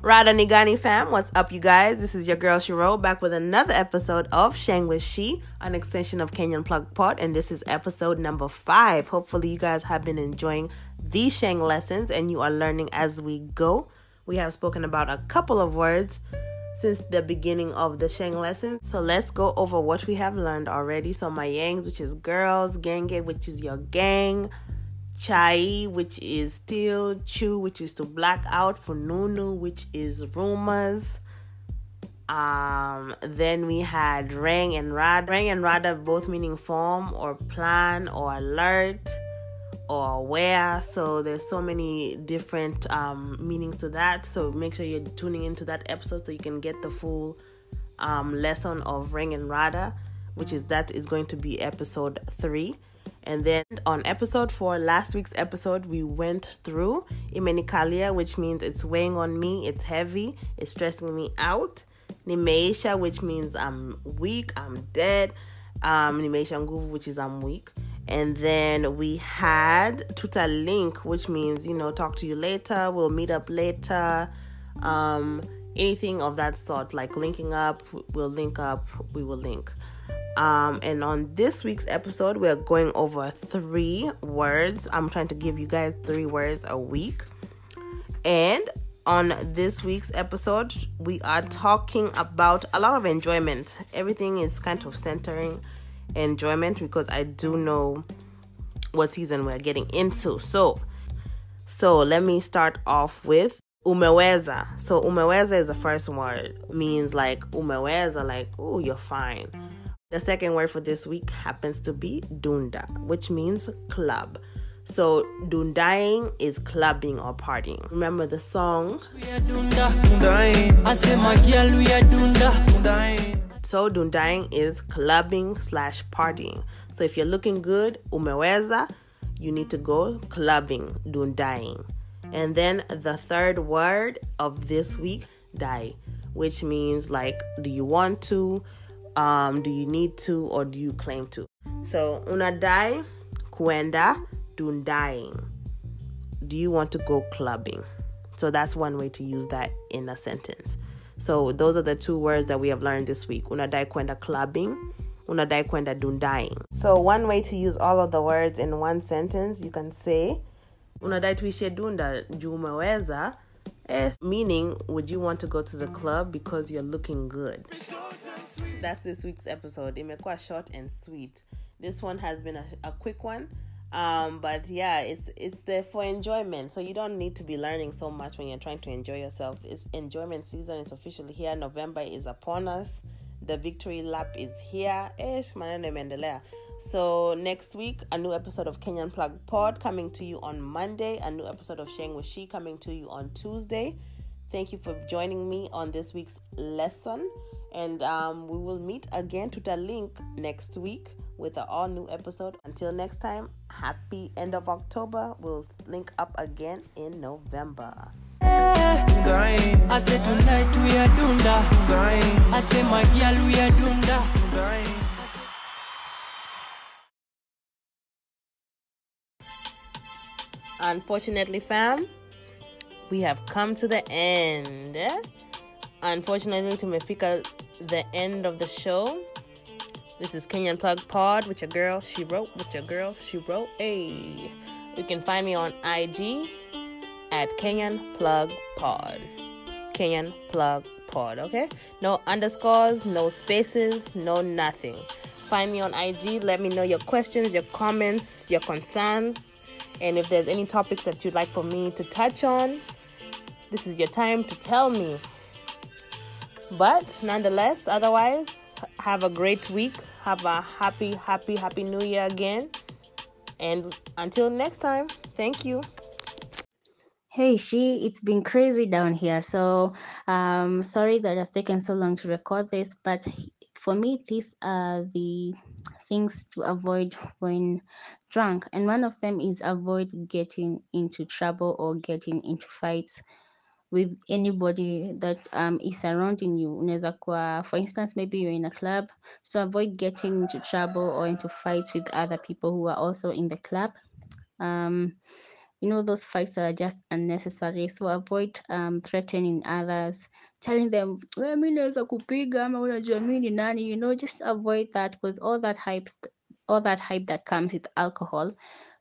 Rada Nigani fam, what's up, you guys? This is your girl Shiro back with another episode of Sheng with She, an extension of Kenyan Plug Pod, and this is episode number five. Hopefully, you guys have been enjoying these Sheng lessons and you are learning as we go. We have spoken about a couple of words since the beginning of the Sheng lesson. So let's go over what we have learned already. So my yangs, which is girls, genge, which is your gang, chai, which is still, chu, which is to black out, for nunu, which is rumors. Um, then we had rang and rad. Rang and rada both meaning form or plan or alert or aware. So there's so many different um, meanings to that. So make sure you're tuning into that episode so you can get the full um, lesson of ring and rada, which is that is going to be episode three. And then on episode four, last week's episode, we went through imenikalia, which means it's weighing on me, it's heavy, it's stressing me out. Nimeisha, which means I'm weak, I'm dead. Um, nimeisha nguvu, which is I'm weak. And then we had tuta link, which means, you know, talk to you later, we'll meet up later. Um, anything of that sort, like linking up, we'll link up, we will link. Um, and on this week's episode, we're going over three words. I'm trying to give you guys three words a week. And on this week's episode, we are talking about a lot of enjoyment. Everything is kind of centering enjoyment because I do know what season we're getting into. So, so let me start off with umeweza. So umeweza is the first word. Means like umeweza, like oh you're fine. The second word for this week happens to be dunda, which means club. So dundaing is clubbing or partying. Remember the song? So dundaing is clubbing slash partying. So if you're looking good, umeweza, you need to go clubbing, dundaing. And then the third word of this week, dai, which means like, do you want to? Um, do you need to or do you claim to? So unadai kuenda dundaing. Do you want to go clubbing? So that's one way to use that in a sentence. So those are the two words that we have learned this week. Unadai kwenda clubbing, unadai kwenda dundaing. So one way to use all of the words in one sentence, you can say unadai tuishe dunda juu umeweza eh, meaning would you want to go to the club because you're looking good that's this week's episode. Imekuwa short and sweet. This one has been a, a quick one um, but yeah it's it's there for enjoyment. So you don't need to be learning so much when you're trying to enjoy yourself. It's enjoyment season. Is officially here. November is upon us. The victory lap is here. Ish maneno so next week a new episode of kenyan plug pod coming to you on monday. A new episode of sheng with she coming to you on tuesday. Thank you for joining me on this week's lesson and um, we will meet again to the link next week with an all new episode until next time happy end of october we'll link up again in november tonight we are dunda. I say my girl we are dunda. unfortunately fam we have come to the end unfortunately to tumefika the end of the show. This is kenyan plug pod with your girl Shiro with your girl Shiro hey you can find me on ig at kenyan plug pod. Kenyan plug pod okay? No underscores no spaces no nothing. Find me on ig let me know your questions your comments your concerns and if there's any topics that you'd like for me to touch on, this is your time to tell me. But nonetheless, otherwise, have a great week. Have a happy, happy, happy new year again. And until next time, thank you. Hey, she, it's been crazy down here. So, um, sorry that it's taken so long to record this, but for me, these are the things to avoid when drunk. And one of them is avoid getting into trouble or getting into fights with anybody that um, is surrounding you. For instance, maybe you're in a club, so avoid getting into trouble or into fights with other people who are also in the club. Um, you know those fights are just unnecessary so avoid um, threatening others telling them "Wewe mi naweza kupiga ama unajua mi ni nani you know just avoid that because all that hype all that hype that comes with alcohol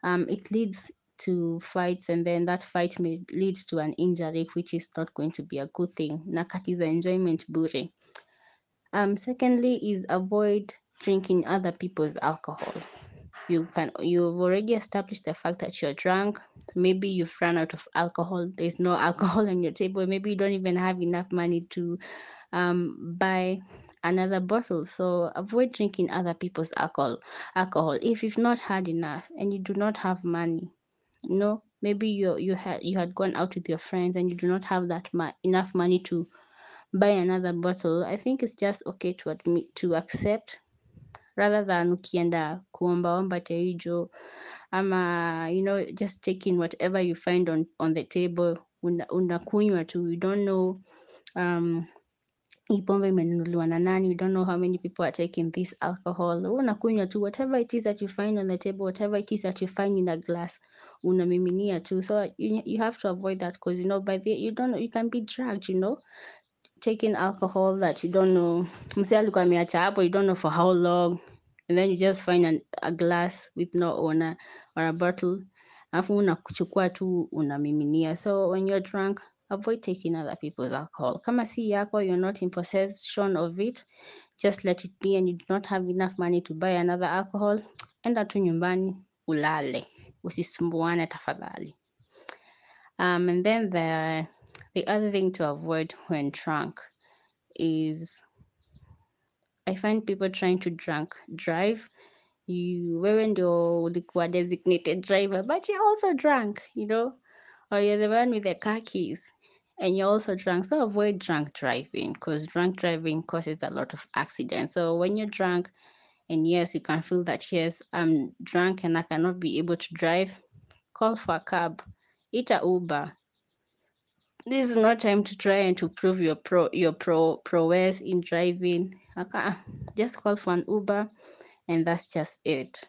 um, it leads to fights and then that fight may lead to an injury which is not going to be a good thing. Nakatiza enjoyment bure. Um, secondly is avoid drinking other people's alcohol. You can you've already established the fact that you're drunk. Maybe you've run out of alcohol. There's no alcohol on your table. Maybe you don't even have enough money to um, buy another bottle. So avoid drinking other people's alcohol alcohol. If you've not had enough and you do not have money you know maybe you you had you had gone out with your friends and you do not have that ma- enough money to buy another bottle. I think it's just okay to admit to accept rather than ukienda kuombaomba teijo ama you know just taking whatever you find on, on the table. Una- unakunywa tu you don't know um, hii pombe imenunuliwa na nani? You don't know how many people are taking this alcohol. Unakunywa tu whatever it is that you find on the table whatever it is that you find in a glass unamiminia tu. So you, you have to avoid that because you know by the you don't know you can be dragged you know? Taking alcohol that you don't know. Msee alikuwa ameacha hapo you don't know for how long. And then you just find an, a glass with no owner or a bottle. Alafu unakuchukua tu unamiminia. So when you're drunk avoid taking other people's alcohol. Kama si yako you're not in possession of it just let it be and you do not have enough money to buy another alcohol enda tu nyumbani ulale usisumbuane tafadhali. Um, and then the the other thing to avoid when drunk is I find people trying to drunk drive. You ndio ulikuwa designated driver, but you're also drunk, you know, or you're the one with the car keys and you're also drunk. So avoid drunk driving because drunk driving causes a lot of accidents. So when you're drunk, and yes, you can feel that yes, I'm drunk and I cannot be able to drive, call for a cab, eat a Uber, this is not time to try and to prove your pro your pro prowess in driving. Okay, just call for an Uber, and that's just it.